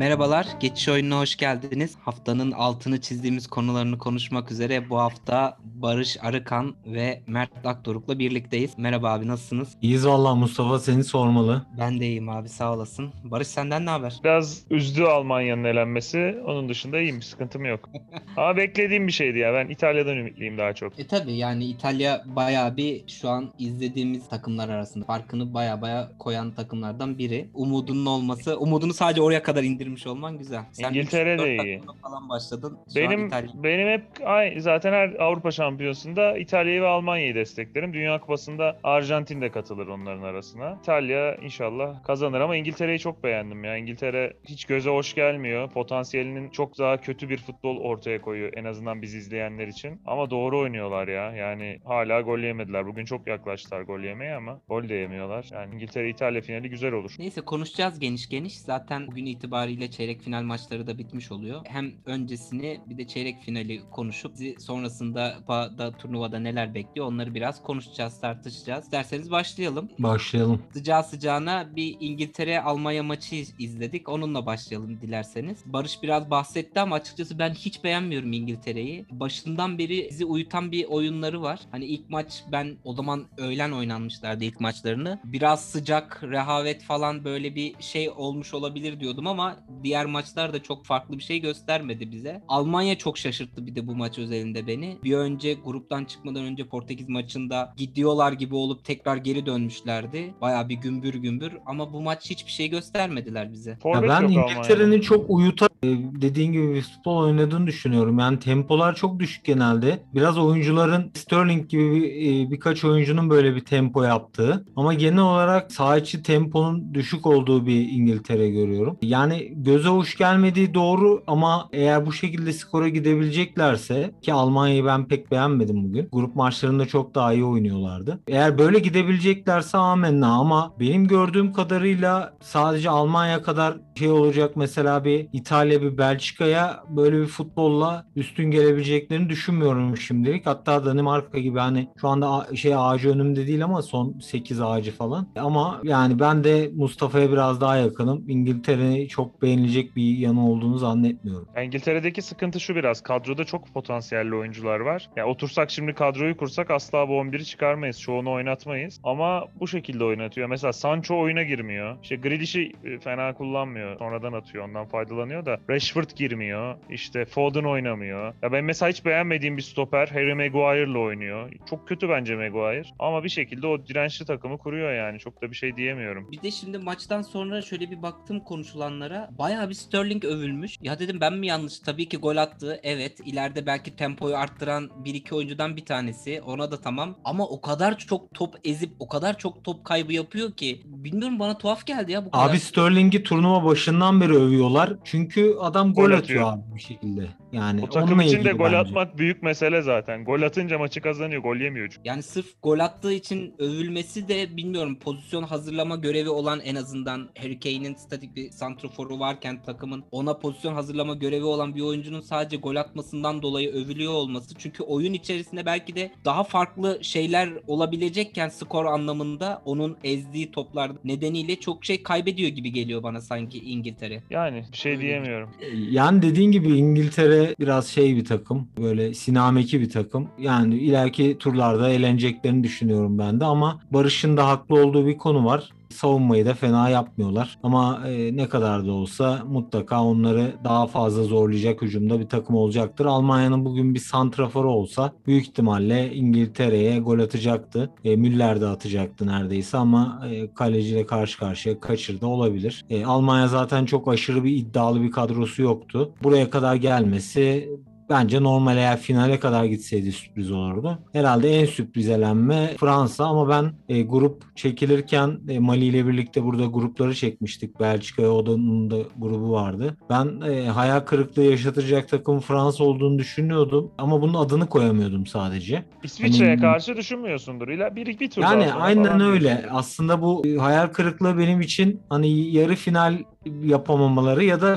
Merhabalar, geçiş oyununa hoş geldiniz. Haftanın altını çizdiğimiz konularını konuşmak üzere bu hafta Barış Arıkan ve Mert Akdoruk'la birlikteyiz. Merhaba abi nasılsınız? İyiyiz valla Mustafa seni sormalı. Ben de iyiyim abi sağ olasın. Barış senden ne haber? Biraz üzdü Almanya'nın elenmesi. Onun dışında iyiyim, bir sıkıntım yok. Ama beklediğim bir şeydi ya. Ben İtalya'dan ümitliyim daha çok. E tabi yani İtalya bayağı bir şu an izlediğimiz takımlar arasında farkını baya baya koyan takımlardan biri. Umudunun olması, umudunu sadece oraya kadar indirmiş olman güzel. İngiltere de 3-4 iyi. falan başladın. Şu Benim benim hep ay, zaten her Avrupa Şampiyonası'nda İtalya'yı ve Almanya'yı desteklerim. Dünya Kupası'nda Arjantin de katılır onların arasına. İtalya inşallah kazanır ama İngiltere'yi çok beğendim ya. İngiltere hiç göze hoş gelmiyor. Potansiyelinin çok daha kötü bir futbol ortaya koyuyor en azından biz izleyenler için. Ama doğru oynuyorlar ya. Yani hala gol yemediler. Bugün çok yaklaştılar gol yemeye ama gol de yemiyorlar. Yani İngiltere-İtalya finali güzel olur. Neyse konuşacağız geniş geniş. Zaten bugün itibariyle çeyrek final maçları da bitmiş oluyor. Hem öncesini bir de çeyrek finali konuşup bizi sonrasında da turnuvada neler bekliyor onları biraz konuşacağız, tartışacağız. İsterseniz başlayalım. Başlayalım. Sıcağı sıcağına bir İngiltere-Almanya maçı izledik. Onunla başlayalım dilerseniz. Barış biraz bahsetti ama açıkçası ben hiç beğenmiyorum İngiltere'yi. Başından beri bizi uyutan bir oyunları var. Hani ilk maç ben o zaman öğlen oynanmışlardı ilk maçlarını. Biraz sıcak, rehavet falan böyle bir şey olmuş olabilir diyordum ama diğer maçlar da çok farklı bir şey göstermedi bize. Almanya çok şaşırttı bir de bu maç özelinde beni. Bir önce gruptan çıkmadan önce Portekiz maçında gidiyorlar gibi olup tekrar geri dönmüşlerdi. Baya bir gümbür gümbür ama bu maç hiçbir şey göstermediler bize. Ya ben İngiltere'nin Almanya'da. çok uyuta e, dediğin gibi bir futbol oynadığını düşünüyorum. Yani tempolar çok düşük genelde. Biraz oyuncuların Sterling gibi bir, e, birkaç oyuncunun böyle bir tempo yaptığı ama genel olarak saha içi temponun düşük olduğu bir İngiltere görüyorum. Yani göze hoş gelmediği doğru ama eğer bu şekilde skora gidebileceklerse ki Almanya'yı ben pek beğenmedim bugün. Grup maçlarında çok daha iyi oynuyorlardı. Eğer böyle gidebileceklerse amenna ama benim gördüğüm kadarıyla sadece Almanya kadar şey olacak mesela bir İtalya bir Belçika'ya böyle bir futbolla üstün gelebileceklerini düşünmüyorum şimdilik. Hatta Danimarka gibi hani şu anda şey ağacı önümde değil ama son 8 ağacı falan. Ama yani ben de Mustafa'ya biraz daha yakınım. İngiltere çok beğenilecek bir yanı olduğunu zannetmiyorum. İngiltere'deki sıkıntı şu biraz. Kadroda çok potansiyelli oyuncular var. Ya otursak şimdi kadroyu kursak asla bu 11'i çıkarmayız. Çoğunu oynatmayız. Ama bu şekilde oynatıyor. Mesela Sancho oyuna girmiyor. İşte Grealish'i e, fena kullanmıyor. Sonradan atıyor. Ondan faydalanıyor da. Rashford girmiyor. İşte Foden oynamıyor. Ya ben mesela hiç beğenmediğim bir stoper Harry Maguire'la oynuyor. Çok kötü bence Maguire. Ama bir şekilde o dirençli takımı kuruyor yani. Çok da bir şey diyemiyorum. Bir de şimdi maçtan sonra şöyle bir baktım konuşulanlara. Bayağı bir Sterling övülmüş. Ya dedim ben mi yanlış? Tabii ki gol attı. Evet. ileride belki tempoyu arttıran bir iki oyuncudan bir tanesi. Ona da tamam. Ama o kadar çok top ezip o kadar çok top kaybı yapıyor ki. Bilmiyorum bana tuhaf geldi ya bu kadar. Abi Sterling'i turnuva başından beri övüyorlar. Çünkü adam gol, Gol atıyor. atıyor. abi bir şekilde. Yani O takım için de gol bence. atmak büyük mesele zaten. Gol atınca maçı kazanıyor. Gol yemiyor çünkü. Yani sırf gol attığı için övülmesi de bilmiyorum pozisyon hazırlama görevi olan en azından Harry Kane'in statik bir santroforu varken takımın ona pozisyon hazırlama görevi olan bir oyuncunun sadece gol atmasından dolayı övülüyor olması. Çünkü oyun içerisinde belki de daha farklı şeyler olabilecekken skor anlamında onun ezdiği toplar nedeniyle çok şey kaybediyor gibi geliyor bana sanki İngiltere. Yani bir şey diyemiyorum. Yani dediğin gibi İngiltere biraz şey bir takım. Böyle sinameki bir takım. Yani ileriki turlarda eğleneceklerini düşünüyorum ben de ama Barış'ın da haklı olduğu bir konu var. Savunmayı da fena yapmıyorlar. Ama e, ne kadar da olsa mutlaka onları daha fazla zorlayacak hücumda bir takım olacaktır. Almanya'nın bugün bir santraforu olsa büyük ihtimalle İngiltere'ye gol atacaktı. E, Müller de atacaktı neredeyse ama e, kaleciyle karşı karşıya kaçırdı olabilir. E, Almanya zaten çok aşırı bir iddialı bir kadrosu yoktu. Buraya kadar gelmesi Bence normal eğer finale kadar gitseydi sürpriz olurdu. Herhalde en sürpriz elenme Fransa ama ben e, grup çekilirken e, Mali ile birlikte burada grupları çekmiştik. Belçika ve Oda'nın da grubu vardı. Ben e, hayal kırıklığı yaşatacak takım Fransa olduğunu düşünüyordum ama bunun adını koyamıyordum sadece. İsviçre'ye Hani- karşı düşünmüyorsundur. İla bir, bir tur Yani aynen öyle. Aslında bu e, hayal kırıklığı benim için hani yarı final yapamamaları ya da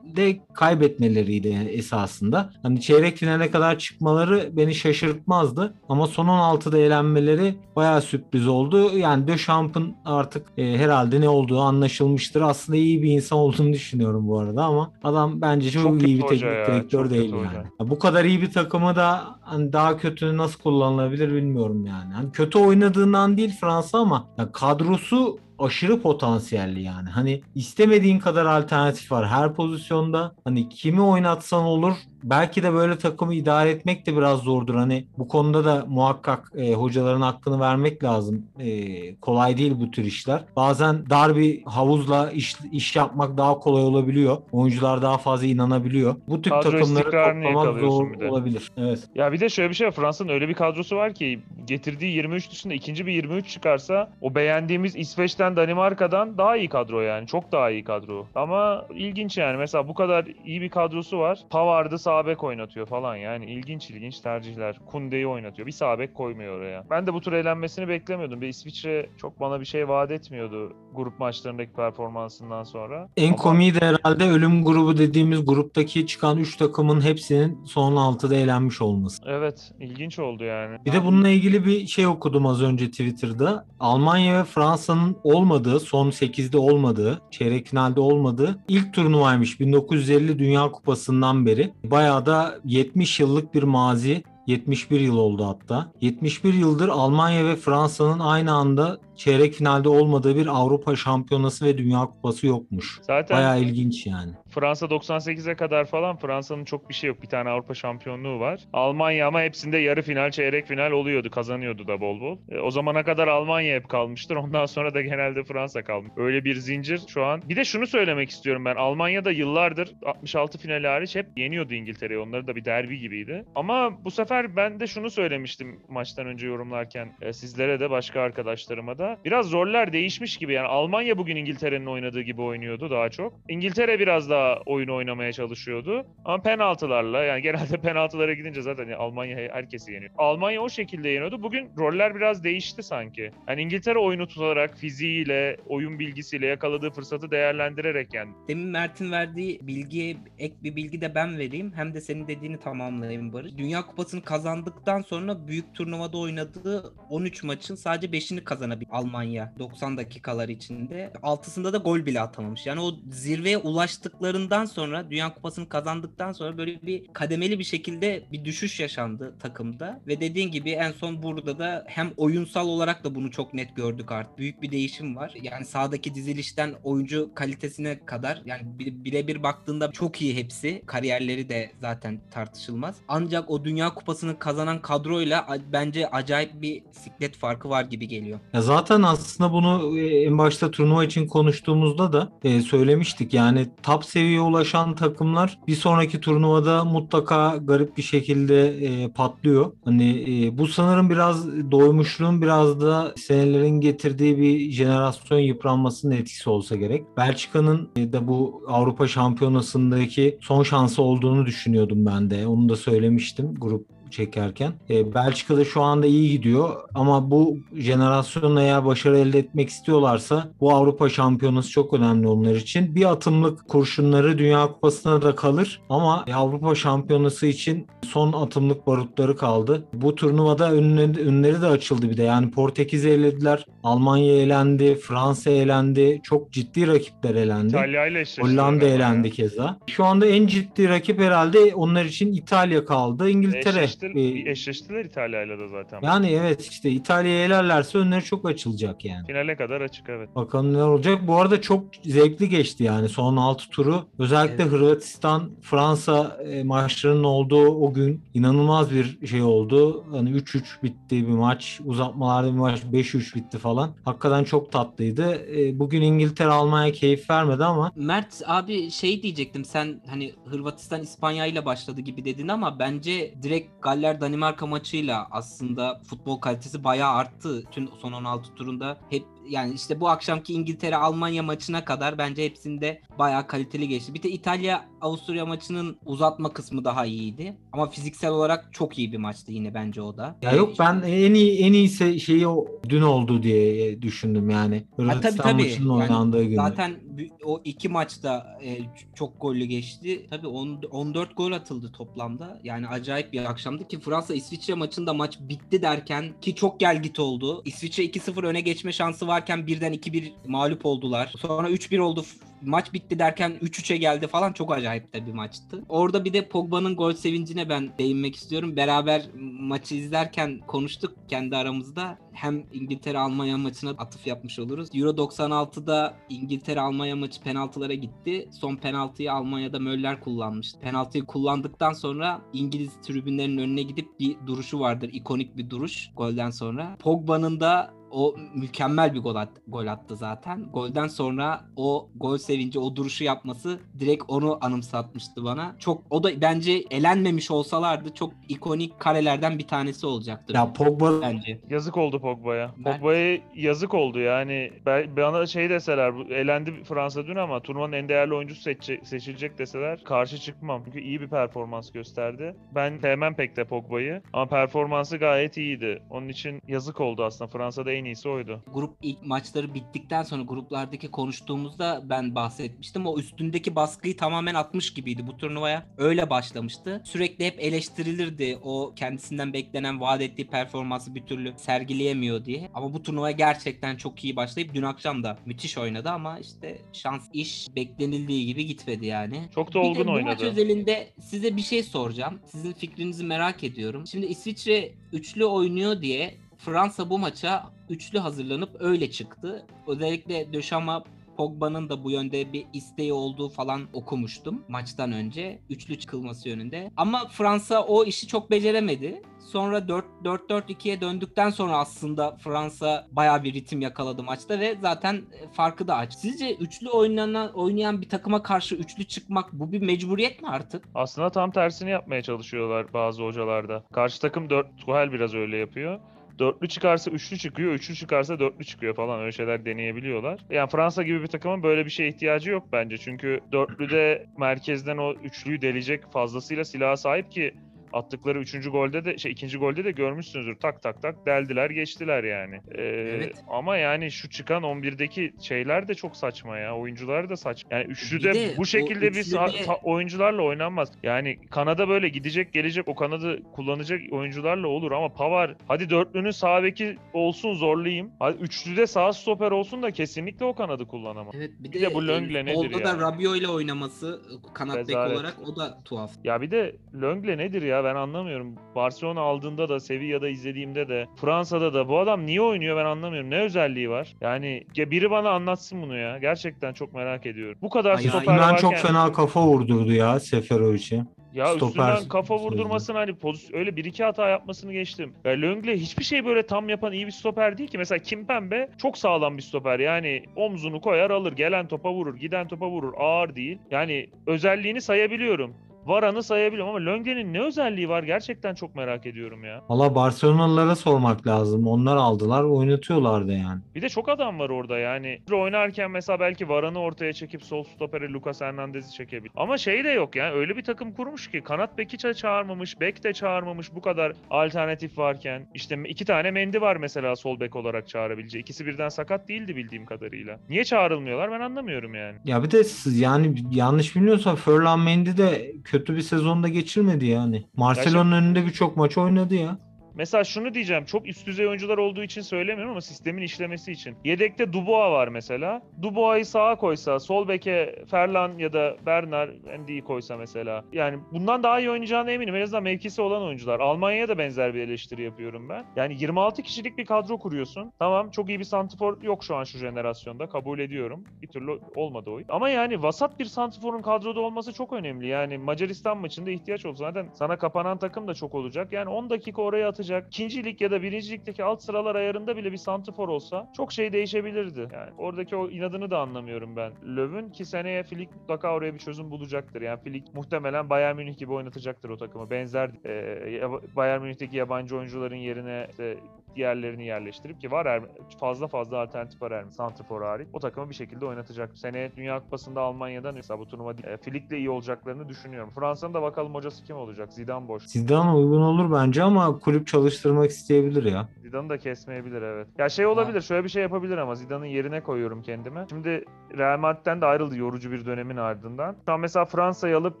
finalde kaybetmeleriydi yani esasında. Hani çeyrek finale kadar çıkmaları beni şaşırtmazdı ama son 16'da elenmeleri bayağı sürpriz oldu. Yani Döchamp'ın artık e, herhalde ne olduğu anlaşılmıştır. Aslında iyi bir insan olduğunu düşünüyorum bu arada ama adam bence çok, Çok iyi bir teknik ya, direktör değil yani. hoca. Bu kadar iyi bir takımı da hani daha kötü nasıl kullanılabilir bilmiyorum yani. Hani kötü oynadığından değil Fransa ama ya kadrosu aşırı potansiyelli yani. Hani istemediğin kadar alternatif var her pozisyonda. Hani kimi oynatsan olur. Belki de böyle takımı idare etmek de biraz zordur. Hani bu konuda da muhakkak e, hocaların hakkını vermek lazım. E, kolay değil bu tür işler. Bazen dar bir havuzla iş, iş yapmak daha kolay olabiliyor. Oyuncular daha fazla inanabiliyor. Bu tip Kadro takımları toplamak zor olabilir. Evet. Ya bir de şöyle bir şey var. Fransa'nın öyle bir kadrosu var ki getirdiği 23 dışında ikinci bir 23 çıkarsa o beğendiğimiz İsveç'ten Danimarka'dan daha iyi kadro yani. Çok daha iyi kadro. Ama ilginç yani. Mesela bu kadar iyi bir kadrosu var. Pavard'ı sağ bek oynatıyor falan yani. ilginç ilginç tercihler. Kunde'yi oynatıyor. Bir sağ bek koymuyor oraya. Ben de bu tur eğlenmesini beklemiyordum. Bir İsviçre çok bana bir şey vaat etmiyordu grup maçlarındaki performansından sonra. En Ama- komiği de herhalde ölüm grubu dediğimiz gruptaki çıkan 3 takımın hepsinin son 6'da elenmiş olması. Evet, ilginç oldu yani. Bir de bununla ilgili bir şey okudum az önce Twitter'da. Almanya ve Fransa'nın olmadığı, son 8'de olmadığı, çeyrek finalde olmadığı ilk turnuvaymış 1950 Dünya Kupası'ndan beri. Bayağı da 70 yıllık bir mazi. 71 yıl oldu hatta. 71 yıldır Almanya ve Fransa'nın aynı anda çeyrek finalde olmadığı bir Avrupa Şampiyonası ve Dünya Kupası yokmuş. Zaten Bayağı ilginç yani. Fransa 98'e kadar falan Fransa'nın çok bir şey yok. Bir tane Avrupa şampiyonluğu var. Almanya ama hepsinde yarı final, çeyrek final oluyordu. Kazanıyordu da bol bol. E, o zamana kadar Almanya hep kalmıştır. Ondan sonra da genelde Fransa kalmış. Öyle bir zincir şu an. Bir de şunu söylemek istiyorum ben. Almanya'da yıllardır 66 finali hariç hep yeniyordu İngiltere'yi. Onları da bir derbi gibiydi. Ama bu sefer ben de şunu söylemiştim maçtan önce yorumlarken e, sizlere de başka arkadaşlarıma da. Biraz roller değişmiş gibi. Yani Almanya bugün İngiltere'nin oynadığı gibi oynuyordu daha çok. İngiltere biraz daha oyunu oynamaya çalışıyordu. Ama penaltılarla yani genelde penaltılara gidince zaten yani Almanya herkesi yeniyor. Almanya o şekilde yeniyordu. Bugün roller biraz değişti sanki. Yani İngiltere oyunu tutarak fiziğiyle, oyun bilgisiyle yakaladığı fırsatı değerlendirerek yani. Demin Mert'in verdiği bilgiye ek bir bilgi de ben vereyim. Hem de senin dediğini tamamlayayım Barış. Dünya Kupası'nı kazandıktan sonra büyük turnuvada oynadığı 13 maçın sadece 5'ini kazanabildi Almanya 90 dakikalar içinde. 6'sında da gol bile atamamış. Yani o zirveye ulaştıklarından sonra Dünya Kupası'nı kazandıktan sonra böyle bir kademeli bir şekilde bir düşüş yaşandı takımda. Ve dediğin gibi en son burada da hem oyunsal olarak da bunu çok net gördük artık. Büyük bir değişim var. Yani sahadaki dizilişten oyuncu kalitesine kadar yani bi- birebir baktığında çok iyi hepsi. Kariyerleri de zaten tartışılmaz. Ancak o Dünya Kupası'nı kazanan kadroyla bence acayip bir siklet farkı var gibi geliyor. Ya zaten aslında bunu e, en başta turnuva için konuştuğumuzda da e, söylemiştik. Yani top seviyeye ulaşan takımlar bir sonraki turnuvada mutlaka garip bir şekilde e, patlıyor. Hani bu sanırım biraz doymuşluğun biraz da senelerin getirdiği bir jenerasyon yıpranmasının etkisi olsa gerek. Belçika'nın da bu Avrupa Şampiyonası'ndaki son şansı olduğunu düşünüyordum ben de. Onu da söylemiştim grup çekerken. E, Belçika'da şu anda iyi gidiyor ama bu jenerasyonla eğer başarı elde etmek istiyorlarsa bu Avrupa Şampiyonası çok önemli onlar için. Bir atımlık kurşunları Dünya Kupası'na da kalır ama Avrupa Şampiyonası için son atımlık barutları kaldı. Bu turnuvada önleri, önleri de açıldı bir de. Yani Portekiz'i elediler, Almanya elendi, Fransa elendi. Çok ciddi rakipler elendi. İtalya ile eşleştiler Hollanda elendi keza. Şu anda en ciddi rakip herhalde onlar için İtalya kaldı. İngiltere. Eşleşti- e, eşleştiler İtalya ile de zaten. yani evet işte İtalya'ya elerlerse önleri çok açılacak yani. Finale kadar açık evet. Bakalım neler olacak. Bu arada çok zevkli geçti yani son 6 turu. Özellikle Evet. Hırvatistan Fransa e, maçlarının olduğu o gün inanılmaz bir şey oldu. Hani 3-3 bitti bir maç. Uzatmalarda bir maç 5-3 bitti falan. Hakikaten çok tatlıydı. E, Bugün İngiltere Almanya keyif vermedi ama Mert abi şey diyecektim sen hani Hırvatistan İspanya ile başladı gibi dedin ama bence direkt Galler Danimarka maçıyla aslında futbol kalitesi bayağı arttı. Tüm son 16 turunda hep yani işte bu akşamki İngiltere Almanya maçına kadar bence hepsinde bayağı kaliteli geçti. Bir de İtalya Avusturya maçının uzatma kısmı daha iyiydi. Ama fiziksel olarak çok iyi bir maçtı yine bence o da. Ya yok ben en iyi en iyisi şeyi o dün oldu diye düşündüm yani. tabii, Hırvatistan tabii. maçının Yani oynandığı gün. Zaten o iki maçta e, çok gollü geçti. Tabii on- 14 gol atıldı toplamda. Yani acayip bir akşamdı ki Fransa İsviçre maçında maç bitti derken ki çok gel git oldu. İsviçre 2-0 öne geçme şansı varken birden 2-1 mağlup oldular. Sonra 3-1 oldu. Maç bitti derken 3-3'e geldi falan çok acayip de bir maçtı. Orada bir de Pogba'nın gol sevincine ben değinmek istiyorum. Beraber maçı izlerken konuştuk kendi aramızda. Hem İngiltere Almanya maçına atıf yapmış oluruz. Euro 96'da İngiltere Almanya maçı penaltılara gitti. Son penaltıyı Almanya'da Möller kullanmıştı. Penaltıyı kullandıktan sonra İngiliz tribünlerinin önüne gidip bir duruşu vardır. ikonik bir duruş golden sonra. Pogba'nın da o mükemmel bir gol, at- gol attı zaten. Golden sonra o gol sevinci, o duruşu yapması direkt onu anımsatmıştı bana. Çok o da bence elenmemiş olsalardı çok ikonik karelerden bir tanesi olacaktı. Ya Pogba bence. Yazık oldu Pogba'ya. Ben- Pogba'ya yazık oldu yani. Ben, bana şey deseler, bu- elendi Fransa dün ama turnuvanın en değerli oyuncusu seçe- seçilecek deseler karşı çıkmam. Çünkü iyi bir performans gösterdi. Ben sevmem pek de Pogba'yı ama performansı gayet iyiydi. Onun için yazık oldu aslında. Fransa'da en iyisi oydu. Grup ilk maçları bittikten sonra gruplardaki konuştuğumuzda ben bahsetmiştim. O üstündeki baskıyı tamamen atmış gibiydi bu turnuvaya. Öyle başlamıştı. Sürekli hep eleştirilirdi o kendisinden beklenen vaat ettiği performansı bir türlü sergileyemiyor diye. Ama bu turnuvaya gerçekten çok iyi başlayıp dün akşam da müthiş oynadı ama işte şans iş beklenildiği gibi gitmedi yani. Çok da Bir de olgun bu maç özelinde size bir şey soracağım. Sizin fikrinizi merak ediyorum. Şimdi İsviçre üçlü oynuyor diye Fransa bu maça üçlü hazırlanıp öyle çıktı. Özellikle Döşama Pogba'nın da bu yönde bir isteği olduğu falan okumuştum maçtan önce. Üçlü çıkılması yönünde. Ama Fransa o işi çok beceremedi. Sonra 4-4-2'ye döndükten sonra aslında Fransa baya bir ritim yakaladı maçta ve zaten e, farkı da aç. Sizce üçlü oynanan, oynayan bir takıma karşı üçlü çıkmak bu bir mecburiyet mi artık? Aslında tam tersini yapmaya çalışıyorlar bazı hocalarda. Karşı takım 4 Tuhel biraz öyle yapıyor. Dörtlü çıkarsa üçlü çıkıyor, üçlü çıkarsa dörtlü çıkıyor falan öyle şeyler deneyebiliyorlar. Yani Fransa gibi bir takımın böyle bir şeye ihtiyacı yok bence. Çünkü dörtlüde merkezden o üçlüyü delecek fazlasıyla silaha sahip ki attıkları üçüncü golde de şey ikinci golde de görmüşsünüzdür. Tak tak tak deldiler geçtiler yani. Ee, Evet. Ama yani şu çıkan 11'deki şeyler de çok saçma ya. Oyuncular da saçma. Yani üçlüde de bu şekilde bir sa- oyuncularla oynanmaz. Yani kanada böyle gidecek gelecek o kanadı kullanacak oyuncularla olur ama Pavar hadi dörtlünün sağ beki olsun zorlayayım. Hadi üçlüde sağ stoper olsun da kesinlikle o kanadı kullanamaz. Evet bir Bir de, de bu Lenglet e, nedir da yani? Rabiot ile oynaması e, kanat bek olarak o da tuhaf. Ya bir de Löngle nedir ya ben anlamıyorum. Barcelona aldığında da Sevilla'da izlediğimde de Fransa'da da bu adam niye oynuyor ben anlamıyorum. Ne özelliği var? Yani ya biri bana anlatsın bunu ya. Gerçekten çok merak ediyorum. Bu kadar ya, stoper varken çok fena kafa vurdurdu ya Seferovic'e. ya stoper üstünden kafa vurdurmasını hani pozisyon öyle bir iki hata yapmasını geçtim. Ya Löngle hiçbir şey böyle tam yapan iyi bir stoper değil ki. Mesela Kimpembe çok sağlam bir stoper. Yani omzunu koyar alır. Gelen topa vurur. Giden topa vurur. Ağır değil. Yani özelliğini sayabiliyorum. Varan'ı sayabiliyorum ama Löngle'nin ne özelliği var gerçekten çok merak ediyorum ya. Valla Barcelonalılara sormak lazım. Onlar aldılar oynatıyorlardı yani. Bir de çok adam var orada yani. Oynarken mesela belki Varan'ı ortaya çekip sol stopere Lucas Hernandez'i çekebilir. Ama şey de yok yani öyle bir takım kurmuş ki kanat beki de çağırmamış, bek de çağırmamış bu kadar alternatif varken. İşte iki tane Mendi var mesela sol bek olarak çağırabileceği. İkisi birden sakat değildi bildiğim kadarıyla. Niye çağrılmıyorlar ben anlamıyorum yani. Ya bir de siz- yani yanlış bilmiyorsam Ferland Mendy de kötü bir sezonda geçirmedi yani. Barcelona'nın önünde birçok maç oynadı ya. Mesela şunu diyeceğim. Çok üst düzey oyuncular olduğu için söylemiyorum ama sistemin işlemesi için. Yedekte Dubois var mesela. Dubois'ı sağa koysa, sol beke Ferlan ya da Bernard Mendy'yi koysa mesela. Yani bundan daha iyi oynayacağına eminim. En azından mevkisi olan oyuncular. Almanya'ya da benzer bir eleştiri yapıyorum ben. Yani 26 kişilik bir kadro kuruyorsun. Tamam çok iyi bir santifor yok şu an şu jenerasyonda. Kabul ediyorum. Bir türlü olmadı o. Ama yani vasat bir santiforun kadroda olması çok önemli. Yani Macaristan maçında ihtiyaç oldu. Zaten sana kapanan takım da çok olacak. Yani 10 dakika oraya atacak. İkinci lig ya da birinci ligdeki alt sıralar ayarında bile bir santifor olsa çok şey değişebilirdi. Yani oradaki o inadını da anlamıyorum ben. Löw'ün ki seneye Flick mutlaka oraya bir çözüm bulacaktır. Yani Flick muhtemelen Bayern Münih gibi oynatacaktır o takımı. Benzer e, Bayern Münih'teki yabancı oyuncuların yerine işte diğerlerini yerleştirip ki var er, fazla fazla alternatif var Ermin. Santrfor hariç. O takımı bir şekilde oynatacak. Seneye Dünya Kupası'nda Almanya'dan mesela bu turnuva e, Flick'le iyi olacaklarını düşünüyorum. Fransa'nın da bakalım hocası kim olacak? Zidane boş. Zidane uygun olur bence ama kulüp çalıştırmak isteyebilir ya. Zidane'ı da kesmeyebilir evet. Ya şey olabilir, şöyle bir şey yapabilir ama Zidane'ın yerine koyuyorum kendime. Şimdi Real Madrid'den de ayrıldı yorucu bir dönemin ardından. Şu an mesela Fransa'yı alıp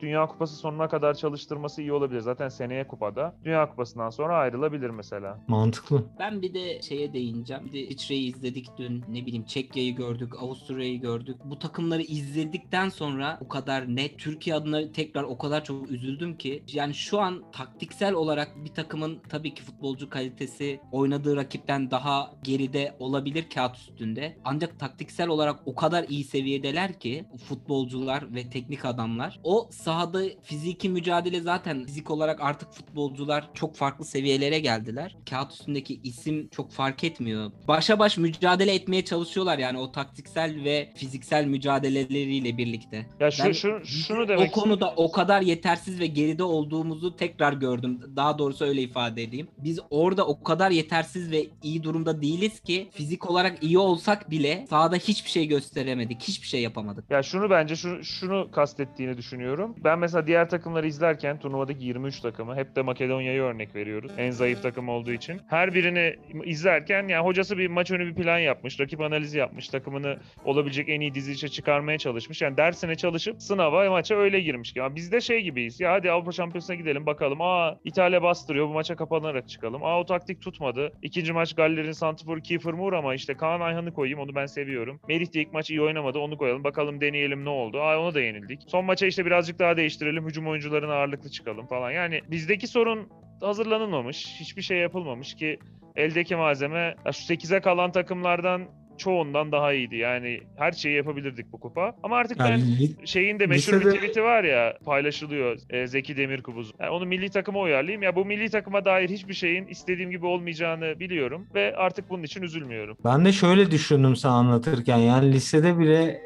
Dünya Kupası sonuna kadar çalıştırması iyi olabilir. Zaten seneye kupada. Dünya Kupası'ndan sonra ayrılabilir mesela. Mantıklı. Ben bir de şeye değineceğim. Bir de İsviçre'yi izledik dün. Ne bileyim Çekya'yı gördük, Avusturya'yı gördük. Bu takımları izledikten sonra o kadar net Türkiye adına tekrar o kadar çok üzüldüm ki. Yani şu an taktiksel olarak bir takımın tabii ki futbolcu kalitesi oynadığı rakipten daha geride olabilir kağıt üstünde. Ancak taktiksel olarak o kadar iyi seviyedeler ki futbolcular ve teknik adamlar. O sahada fiziki mücadele zaten fizik olarak artık futbolcular çok farklı seviyelere geldiler. Kağıt üstündeki isim çok fark etmiyor. Başa baş mücadele etmeye çalışıyorlar yani o taktiksel ve fiziksel mücadeleleriyle birlikte. Ya şu, Ben şu, şunu o demek konuda o kadar yetersiz ve geride olduğumuzu tekrar gördüm. Daha doğrusu öyle ifade edeyim. Biz orada o kadar yetersiz ve iyi durumda değiliz ki fizik olarak iyi olsak bile sahada hiçbir şey gösteremedik. Hiçbir şey yapamadık. Ya şunu bence şu, şunu kastettiğini düşünüyorum. Ben mesela diğer takımları izlerken turnuvadaki 23 takımı hep de Makedonya'yı örnek veriyoruz. En zayıf takım olduğu için. Her birini izlerken yani hocası bir maç önü bir plan yapmış. Rakip analizi yapmış. Takımını olabilecek en iyi dizilişe çıkarmaya çalışmış. Yani dersine çalışıp sınava maça öyle girmiş. Ama biz de şey gibiyiz. Ya hadi Avrupa Şampiyonası'na gidelim bakalım. Aa İtalya bastırıyor bu maça kapanarak çıkalım. Aa o taktik tutmadı. İkinci maç Galler'in Santifor Kiefer Moore ama işte Kaan Ayhan'ı koyayım onu ben seviyorum. Merih de ilk maç iyi oynamadı onu koyalım. Bakalım deneyelim ne oldu. Aa ona da yenildik. Son maça işte birazcık daha değiştirelim. Hücum oyuncularına ağırlıklı çıkalım falan. Yani bizdeki sorun hazırlanılmamış. Hiçbir şey yapılmamış ki eldeki malzeme şu 8'e kalan takımlardan çoğundan daha iyiydi. Yani her şeyi yapabilirdik bu kupa. Ama artık ben Yani li- şeyin de meşhur bir lisede- tweet'i var ya paylaşılıyor e, Zeki Demirkubuz. Yani onu milli takıma uyarlayayım. Ya bu milli takıma dair hiçbir şeyin istediğim gibi olmayacağını biliyorum ve artık bunun için üzülmüyorum. Ben de şöyle düşündüm sen anlatırken yani lisede bile e,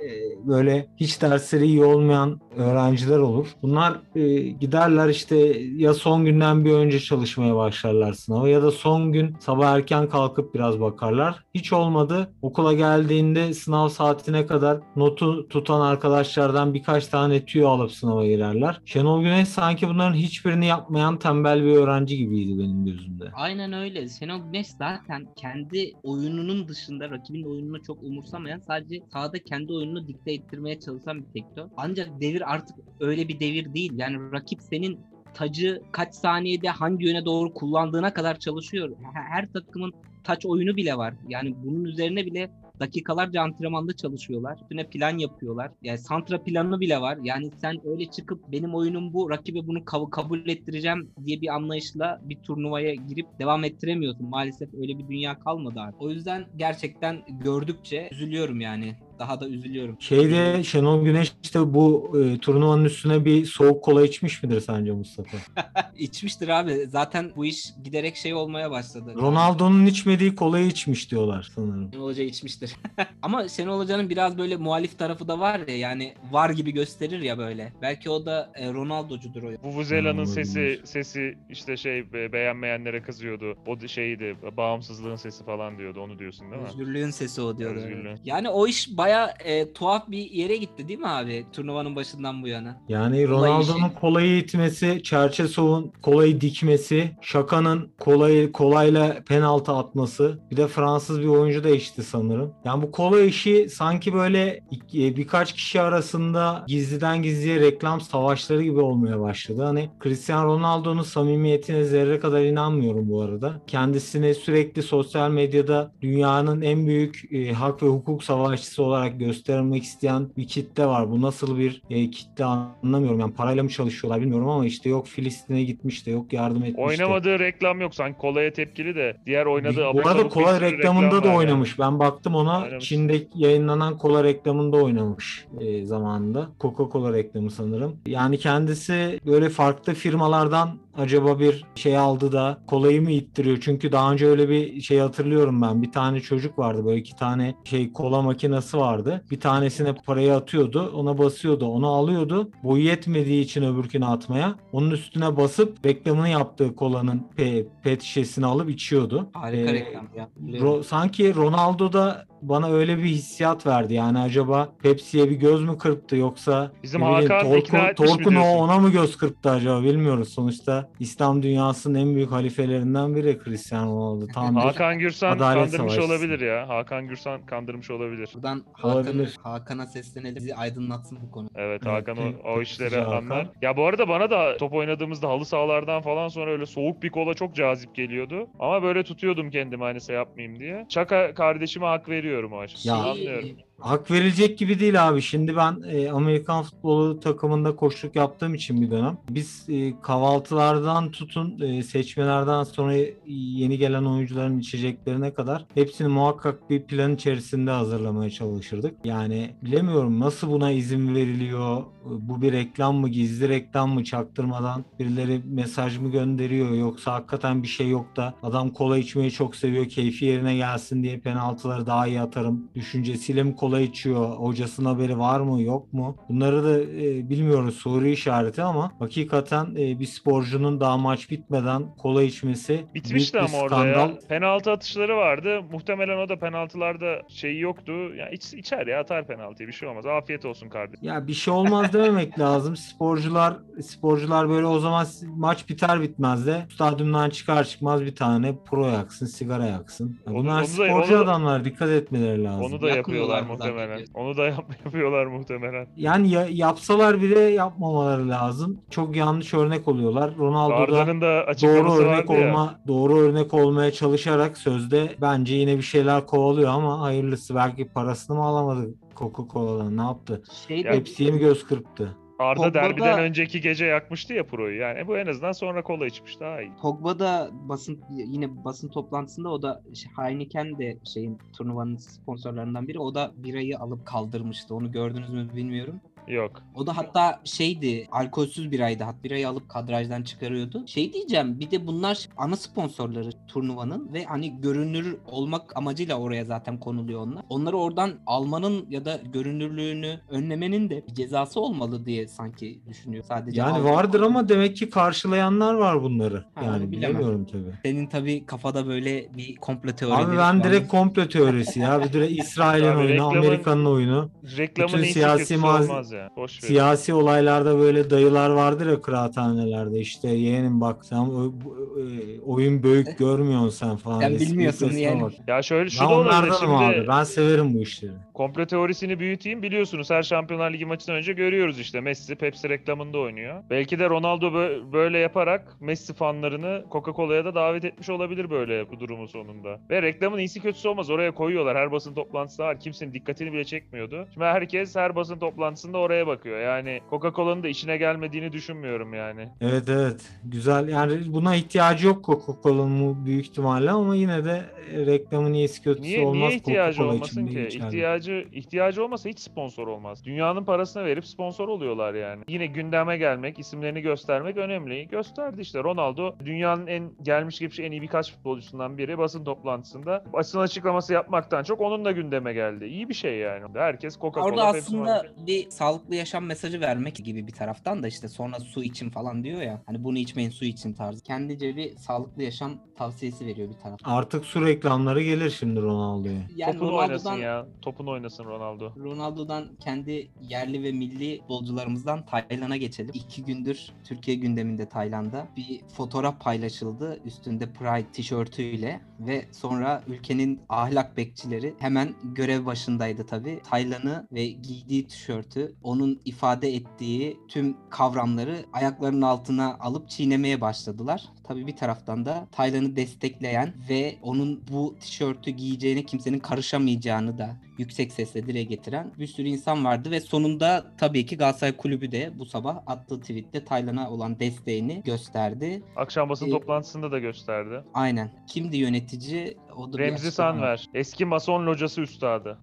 böyle hiç dersleri iyi olmayan öğrenciler olur. Bunlar e, giderler işte ya son günden bir önce çalışmaya başlarlar sınava ya da son gün sabah erken kalkıp biraz bakarlar. Hiç olmadı. Okula geldiğinde sınav saatine kadar notu tutan arkadaşlardan birkaç tane tüyo alıp sınava girerler. Şenol Güneş sanki bunların hiçbirini yapmayan tembel bir öğrenci gibiydi benim gözümde. Aynen öyle. Şenol Güneş zaten kendi oyununun dışında rakibin oyununu çok umursamayan sadece sahada kendi oyununu dikte ettirmeye çalışan bir tekrar. Ancak devir artık öyle bir devir değil. Yani rakip senin tacı kaç saniyede hangi yöne doğru kullandığına kadar çalışıyor. Her takımın taç oyunu bile var. Yani bunun üzerine bile dakikalarca antrenmanda çalışıyorlar. Üstüne plan yapıyorlar. Yani santra planı bile var. Yani sen öyle çıkıp benim oyunum bu, rakibe bunu kav- kabul ettireceğim diye bir anlayışla bir turnuvaya girip devam ettiremiyorsun. Maalesef öyle bir dünya kalmadı artık. O yüzden gerçekten gördükçe üzülüyorum yani. Daha da üzülüyorum. Şeyde Şenol Güneş de bu e, turnuvanın üstüne bir soğuk kola içmiş midir sence Mustafa? İçmiştir abi. Zaten bu iş giderek şey olmaya başladı. Ronaldo'nun içmediği kolayı içmiş diyorlar sanırım. Şenol Hoca içmiştir. Ama Şenol Hoca'nın biraz böyle muhalif tarafı da var ya yani var gibi gösterir ya böyle. Belki o da e, Ronaldo'cudur o. Vuvuzela'nın sesi sesi işte şey be- beğenmeyenlere kızıyordu. O şeydi bağımsızlığın sesi falan diyordu. Onu diyorsun değil mi? Özgürlüğün sesi o diyordu. Özgürlüğün. Yani o iş baya e, tuhaf bir yere gitti değil mi abi? Turnuvanın başından bu yana. Yani Ronaldo'nun kolayı itmesi, Çerçesov'un kolayı dikmesi, Şaka'nın kolayı kolayla penaltı atması, bir de Fransız bir oyuncu da eşitti sanırım. Yani bu kolay işi sanki böyle e, birkaç kişi arasında gizliden gizliye reklam savaşları gibi olmaya başladı. Hani Cristiano Ronaldo'nun samimiyetine zerre kadar inanmıyorum bu arada. Kendisini sürekli sosyal medyada dünyanın en büyük e, hak ve hukuk savaşçısı olarak göstermek isteyen bir kitle var. Bu nasıl bir e, kitle anlamıyorum. Yani parayla mı çalışıyorlar bilmiyorum ama işte yok Filistin'e gitmiş de yok yardım etmiş. Oynamadığı reklam yok. Sanki kolaya tepkili de. Diğer oynadığı Bu arada kola reklamında reklam da var oynamış. Ben baktım ona Oynamış. Çin'de yayınlanan kola reklamında oynamış e, zamanında. Coca-Cola reklamı sanırım. Yani kendisi böyle farklı firmalardan acaba bir şey aldı da kolayı mı ittiriyor? Çünkü daha önce öyle bir şey hatırlıyorum ben. Bir tane çocuk vardı böyle iki tane şey kola makinesi vardı. Bir tanesine parayı atıyordu. Ona basıyordu. Onu alıyordu. Boyu yetmediği için öbürküne atmaya. Onun üstüne basıp reklamını yaptığı kolanın pe- pet şişesini alıp içiyordu. Harika Ee, reklam ya. Ro- sanki Ronaldo da bana öyle bir hissiyat verdi. Yani acaba Pepsi'ye bir göz mü kırptı yoksa Bizim Hakan ikna Torku- etmiş mi Torkun o- ona mı göz kırptı acaba bilmiyoruz. Sonuçta İslam dünyasının en büyük halifelerinden biri Cristiano Ronaldo. Tam Hakan Gürsan kandırmış savaşçısı. olabilir ya. Hakan Gürsan kandırmış olabilir. Buradan Hakan. Hakan'a seslenelim. Bizi aydınlatsın bu konu. Evet Hakan o, o işleri anlar. Ya bu arada bana da top oynadığımızda halı sahalardan falan sonra öyle soğuk bir kola çok cazip geliyordu. Ama böyle tutuyordum kendimi hani şey yapmayayım diye. Çaka kardeşime hak veriyorum o açıdan. Ya- Anlıyorum. Hak verilecek gibi değil abi. Şimdi ben e, Amerikan futbolu takımında koçluk yaptığım için bir dönem. Biz e, kahvaltılardan tutun e, seçmelerden sonra yeni gelen oyuncuların içeceklerine kadar hepsini muhakkak bir plan içerisinde hazırlamaya çalışırdık. Yani bilemiyorum nasıl buna izin veriliyor? Bu bir reklam mı, gizli reklam mı, çaktırmadan birileri mesaj mı gönderiyor yoksa hakikaten bir şey yok da adam kola içmeyi çok seviyor, keyfi yerine gelsin diye penaltıları daha iyi atarım düşüncesiyle mi kola içiyor? Hocasının haberi var mı, yok mu? Bunları da e, bilmiyoruz soru işareti ama hakikaten e, bir sporcunun daha maç bitmeden kola içmesi Bitmişti büyük bir ama orada skandal. ya. Penaltı atışları vardı. Muhtemelen o da penaltılarda şeyi yoktu. Ya iç, içer ya atar penaltıyı bir şey olmaz. Afiyet olsun kardeşim. Ya bir şey olmaz dememek lazım. Sporcular sporcular böyle o zaman maç biter bitmez de stadyumdan çıkar çıkmaz bir tane pro yaksın, sigara yaksın. Ya Onu- Bunlar onu da- sporcu onu- adamlar dikkat etmeleri lazım. Onu da yapıyorlar Yakmıyorlar mı muhtemelen. Onu da yap- yapıyorlar muhtemelen. Yani ya- yapsalar bile yapmamaları lazım. Çok yanlış örnek oluyorlar. Ronaldo da doğru açıklaması örnek vardı ya. olma doğru örnek olmaya çalışarak sözde bence yine bir şeyler kovalıyor ama hayırlısı belki parasını mı alamadı Coca-Cola'dan ne yaptı? Şey Hepsiye mi göz kırptı? Arda Pogba'da- derbiden önceki gece yakmıştı ya Pro'yu. Yani bu en azından sonra kola içmiş daha iyi. Pogba da basın yine basın toplantısında o da şey, Heineken de şeyin turnuvanın sponsorlarından biri. O da birayı alıp kaldırmıştı. Onu gördünüz mü bilmiyorum. Yok. O da hatta şeydi alkolsüz biraydı. Hat birayı alıp kadrajdan çıkarıyordu. Şey diyeceğim bir de bunlar ana sponsorları turnuvanın ve hani görünür olmak amacıyla oraya zaten konuluyor onlar. Onları oradan almanın ya da görünürlüğünü önlemenin de bir cezası olmalı diye sanki düşünüyor. Sadece Yani vardır ama demek ki karşılayanlar var bunları. Ha, yani bilemiyorum tabii. Senin tabii kafada böyle bir komplo teorileri. Abi ben direkt komplo teorisi ya. Bir direkt İsrail'in oyunu, reklamın- Amerika'nın oyunu. Reklamın Bütün siyasi maz- olmaz ya. Boş ver. Siyasi olaylarda böyle dayılar vardır ya kıraathanelerde işte yeğenim bak sen o- e, oyun büyük görmüyorsun sen falan. Sen bilmiyorsun yani. bak. Ya şöyle şu Ben da olabilir onlardanım şimdi. abi. Ben severim bu işleri. Komplo teorisini büyüteyim biliyorsunuz her Şampiyonlar Ligi maçından önce görüyoruz işte Messi Pepsi reklamında oynuyor. Belki de Ronaldo bö- böyle yaparak Messi fanlarını Coca-Cola'ya da davet etmiş olabilir böyle bu durumun sonunda. Ve reklamın iyisi kötüsü olmaz oraya koyuyorlar her basın toplantısı var kimsenin dikkatini bile çekmiyordu. Şimdi herkes her basın toplantısında oraya bakıyor yani Coca-Cola'nın da işine gelmediğini düşünmüyorum yani. Evet evet. Güzel. Yani buna ihtiyacı yok Coca-Cola'nın büyük ihtimalle ama yine de reklamın iyisi kötüsü Niye, olmaz. niye ihtiyacı Coca-Cola olmasın ki? geçerli. İhtiyacı ihtiyacı olmasa hiç sponsor olmaz. Dünyanın parasını verip sponsor oluyorlar yani. Yine gündeme gelmek, isimlerini göstermek önemli. Gösterdi işte Ronaldo dünyanın en gelmiş geçmiş en iyi birkaç futbolcusundan biri basın toplantısında basın açıklaması yapmaktan çok onun da gündeme geldi. İyi bir şey yani. Herkes Coca-Cola Orada aslında bir sağlıklı yaşam mesajı vermek gibi bir taraftan da işte sonra su için falan diyor ya. Hani bunu içmeyin su için tarzı. Kendice bir sağlıklı yaşam tavsiyesi veriyor bir taraftan. Artık su reklamları gelir şimdi Ronaldo'ya. Yani Topunu oynasın ya. Topunu oynasın Ronaldo. Ronaldo'dan kendi yerli ve milli futbolcularımızdan Tayland'a geçelim. İki gündür Türkiye gündeminde Tayland'da bir fotoğraf paylaşıldı üstünde Pride tişörtüyle ve sonra ülkenin ahlak bekçileri hemen görev başındaydı tabi. Taylan'ı ve giydiği tişörtü onun ifade ettiği tüm kavramları ayaklarının altına alıp çiğnemeye başladılar. Tabii bir taraftan da Taylan'ı destekleyen ve onun bu tişörtü giyeceğine kimsenin karışamayacağını da yüksek sesle dile getiren bir sürü insan vardı ve sonunda tabii ki Galatasaray Kulübü de bu sabah attığı tweette Taylan'a olan desteğini gösterdi. Akşam basın Ee, toplantısında da gösterdi. Aynen. Kimdi yönetici? O da Remzi Sanver. Eski mason locası üstadı.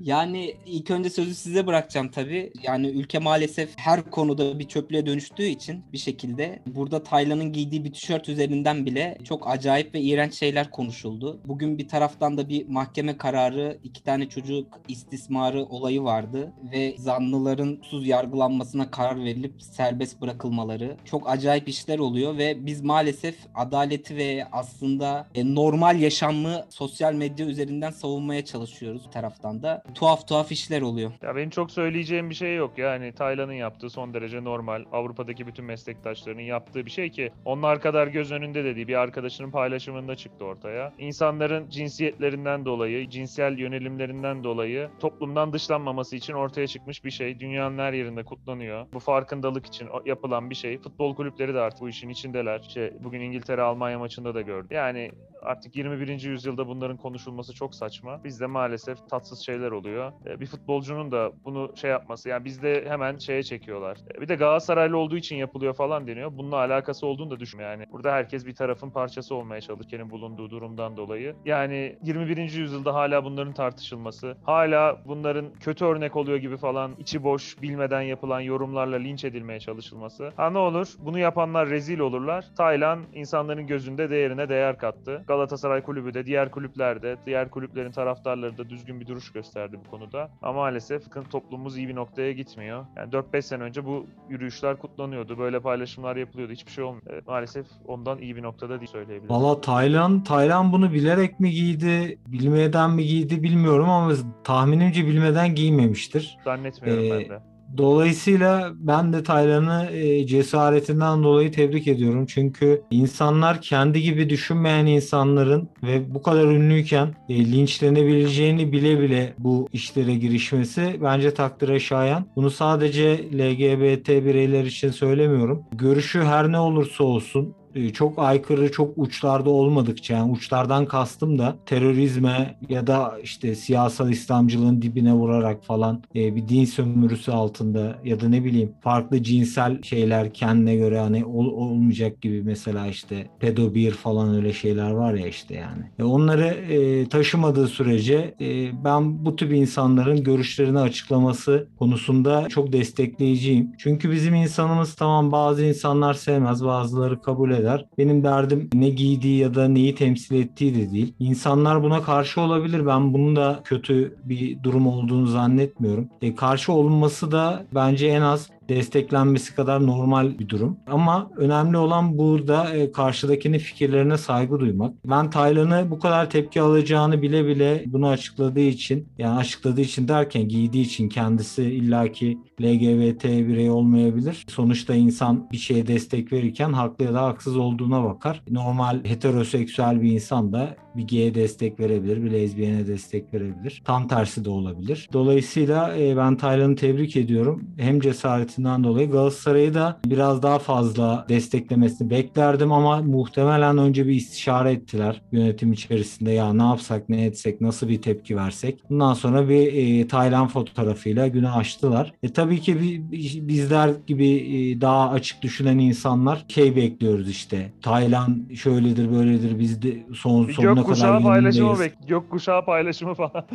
yani ilk önce sözü size bırakacağım tabii. Yani ülke maalesef her konuda bir çöplüğe dönüştüğü için bir şekilde burada Taylan'ın giydiği bir tişört üzerinden bile çok acayip ve iğrenç şeyler konuşuldu. Bugün bir taraftan da bir mahkeme kararı, iki tane çocuk istismarı olayı vardı ve zanlıların sus yargılanmasına karar verilip serbest bırakılmaları. Çok acayip işler oluyor ve biz maalesef adaleti ve aslında e, normal yaşamı sosyal medya üzerinden savunmaya çalışıyoruz taraftan da. Tuhaf tuhaf işler oluyor. Ya benim çok söyleyeceğim bir şey yok. Yani Taylan'ın yaptığı son derece normal. Avrupa'daki bütün meslektaşlarının yaptığı bir şey ki onlar kadar göz önünde de değil. Bir arkadaşının paylaşımında çıktı ortaya. İnsanların cinsiyetlerinden dolayı, cinsel yönelimlerinden dolayı toplumdan dışlanmaması için ortaya çıkmış bir şey. Dünyanın her yerinde kutlanıyor. Bu farkındalık için yapılan bir şey. Futbol kulüpleri de artık bu işin içindeler. İşte bugün İngiltere-Almanya maçında da gördük. Yani artık 21. yüzyılda bunların konuşulması çok saçma. Bizde maalesef tatsız şeyler oluyor. E, Bir futbolcunun da bunu şey yapması yani bizde hemen şeye çekiyorlar. E, Bir de Galatasaraylı olduğu için yapılıyor falan deniyor. Bununla alakası olduğunu da düşünmüyor yani. Burada herkes bir tarafın parçası olmaya çalışırken bulunduğu durumdan dolayı. Yani 21. yüzyılda hala bunların tartışılması, hala bunların kötü örnek oluyor gibi falan içi boş, bilmeden yapılan yorumlarla linç edilmeye çalışılması. Ha ne olur? Bunu yapanlar rezil olurlar. Taylan insanların gözünde değerine değer kattı. Galatasaray kulübü de, diğer kulüpler de, diğer kulüplerin taraftarları da düzgün bir duruş gösterdi bu konuda. Ama maalesef toplumumuz iyi bir noktaya gitmiyor. Yani 4-5 sene önce bu yürüyüşler kutlanıyordu. Böyle paylaşımlar yapılıyordu. Hiçbir şey olmuyor. E, Maalesef ondan iyi bir noktada değil söyleyebilirim. Valla Taylan, Taylan bunu bilerek mi giydi, bilmeden mi giydi bilmiyorum ama tahminimce bilmeden giymemiştir. Zannetmiyorum Ee, ben de. Dolayısıyla ben de Taylan'ı e, cesaretinden dolayı tebrik ediyorum. Çünkü insanlar kendi gibi düşünmeyen insanların ve bu kadar ünlüyken e, linçlenebileceğini bile bile bu işlere girişmesi bence takdire şayan. Bunu sadece LGBT bireyler için söylemiyorum. Görüşü her ne olursa olsun çok aykırı, çok uçlarda olmadıkça, yani uçlardan kastım da terörizme ya da işte siyasal İslamcılığın dibine vurarak falan e, bir din sömürüsü altında ya da ne bileyim farklı cinsel şeyler kendine göre hani ol- olmayacak gibi mesela işte pedobir falan öyle şeyler var ya işte yani. E, onları e, taşımadığı sürece e, ben bu tip insanların görüşlerini açıklaması konusunda çok destekleyiciyim. Çünkü bizim insanımız tamam bazı insanlar sevmez, bazıları kabul eder. Benim derdim ne giydiği ya da neyi temsil ettiği de değil. İnsanlar buna karşı olabilir. Ben bunun da kötü bir durum olduğunu zannetmiyorum. E, karşı olunması da bence en az desteklenmesi kadar normal bir durum. Ama önemli olan burada e, karşıdakinin fikirlerine saygı duymak. Ben Taylan'ı bu kadar tepki alacağını bile bile bunu açıkladığı için yani açıkladığı için derken giydiği için kendisi illaki LGBT birey olmayabilir. Sonuçta insan bir şeye destek verirken haklı ya da haksız olduğuna bakar. Normal heteroseksüel bir insan da bir gay'e destek verebilir, bir lezbiyene destek verebilir. Tam tersi de olabilir. Dolayısıyla e, ben Taylan'ı tebrik ediyorum. Hem cesaretinden dolayı Galatasaray'ı da biraz daha fazla desteklemesini beklerdim ama muhtemelen önce bir istişare ettiler yönetim içerisinde ya ne yapsak, ne etsek, nasıl bir tepki versek. Bundan sonra bir e, Taylan fotoğrafıyla güne açtılar. E tabii ki bi- bi- bizler gibi e, daha açık düşünen insanlar şey bekliyoruz işte. Taylan şöyledir, böyledir. Biz de son Bir sonuna gökkuşağı paylaşımı bek. Gökkuşağı paylaşımı falan.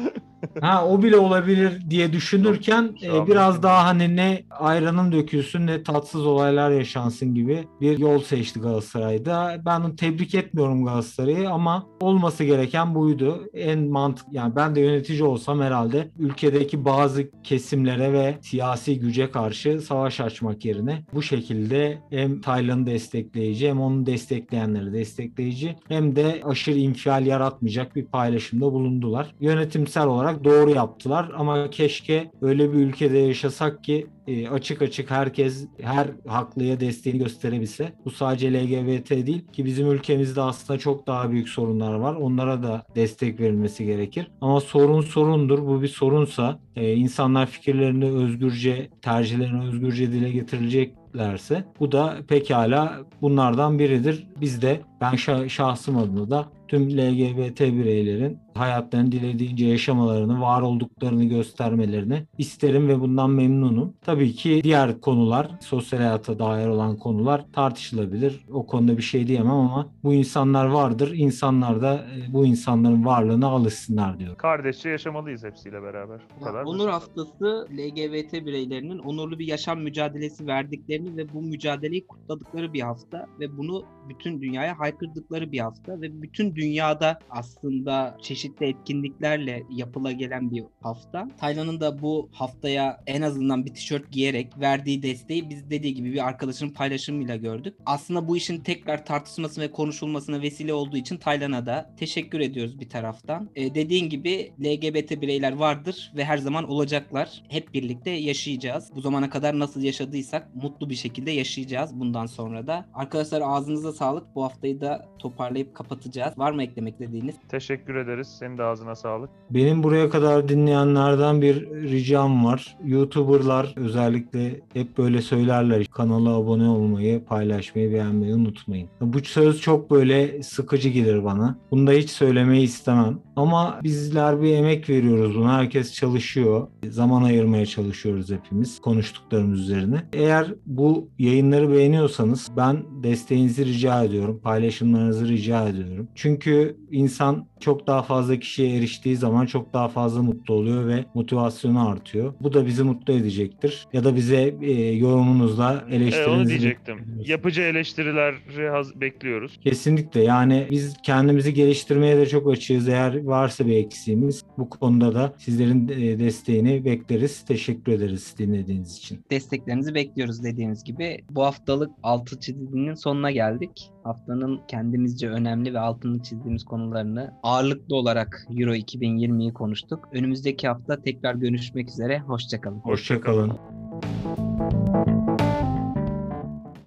Ha o bile olabilir diye düşünürken e, biraz daha hani ne ayranın dökülsün ne tatsız olaylar yaşansın gibi bir yol seçti Galatasaray'da. Ben onu tebrik etmiyorum Galatasaray'ı ama olması gereken buydu. En mantık yani ben de yönetici olsam herhalde ülkedeki bazı kesimlere ve siyasi güce karşı savaş açmak yerine bu şekilde hem Taylan'ı destekleyici hem onu destekleyenleri destekleyici hem de aşırı infial yaratmayacak bir paylaşımda bulundular. Yönetimsel olarak doğru yaptılar ama keşke öyle bir ülkede yaşasak ki e, açık açık herkes her haklıya desteğini gösterebilse. Bu sadece LGBT değil ki bizim ülkemizde aslında çok daha büyük sorunlar var. Onlara da destek verilmesi gerekir. Ama sorun sorundur. Bu bir sorunsa e, insanlar fikirlerini özgürce, tercihlerini özgürce dile getirilecek desteklerse bu da pekala bunlardan biridir. Biz de ben şah- şahsım adına da tüm LGBT bireylerin hayatlarını dilediğince yaşamalarını, var olduklarını göstermelerini isterim ve bundan memnunum. Tabii ki diğer konular, sosyal hayata dair olan konular tartışılabilir. O konuda bir şey diyemem ama bu insanlar vardır. İnsanlar da e, bu insanların varlığına alışsınlar diyor. Kardeşçe yaşamalıyız hepsiyle beraber. Bu kadar. Onur. Haftası LGBT bireylerinin onurlu bir yaşam mücadelesi verdiklerini ve bu mücadeleyi kutladıkları bir hafta ve bunu bütün dünyaya haykırdıkları bir hafta ve bütün dünyada aslında çeşitli etkinliklerle yapıla gelen bir hafta. Taylan'ın da bu haftaya en azından bir tişört giyerek verdiği desteği biz dediği gibi bir arkadaşının paylaşımıyla gördük. Aslında bu işin tekrar tartışılması ve konuşulmasına vesile olduğu için Taylan'a da teşekkür ediyoruz bir taraftan. Ee, dediğin gibi LGBT bireyler vardır ve her zaman olacaklar. Hep birlikte yaşayacağız. Bu zamana kadar nasıl yaşadıysak mutlu bir şekilde yaşayacağız bundan sonra da. Arkadaşlar ağzınıza sağlık. Bu haftayı da toparlayıp kapatacağız. Var mı eklemek istediğiniz? Teşekkür ederiz. Senin de ağzına sağlık. Benim buraya kadar dinleyenlerden bir ricam var. YouTuber'lar özellikle hep böyle söylerler. Kanala abone olmayı, paylaşmayı, beğenmeyi unutmayın. Bu söz çok böyle sıkıcı gelir bana. Bunu da hiç söylemeyi istemem. Ama bizler bir emek veriyoruz buna. Herkes çalışıyor. Zaman ayırmaya çalışıyoruz hepimiz konuştuklarımız üzerine. Eğer bu yayınları beğeniyorsanız ben desteğinizi rica ediyorum. Paylaşımlarınızı rica ediyorum. Çünkü insan çok daha fazla kişiye eriştiği zaman çok daha fazla mutlu oluyor ve motivasyonu artıyor. Bu da bizi mutlu edecektir. Ya da bize e, yorumunuzla E, eleştirinizi onu diyecektim. Yapıcı eleştirileri haz- bekliyoruz. Kesinlikle yani biz kendimizi geliştirmeye de çok açığız. Eğer varsa bir eksiğimiz bu konuda da sizlerin e, desteğini bekleriz. Teşekkür ederiz dinlediğiniz için. desteklerinizi bekliyoruz dediğimiz gibi. Bu haftalık altı çizginin sonuna geldik. Haftanın kendimizce önemli ve altını çizdiğimiz konularını ağırlıklı olarak Euro 2020'yi konuştuk. Önümüzdeki hafta tekrar görüşmek üzere. Hoşçakalın. Hoşçakalın.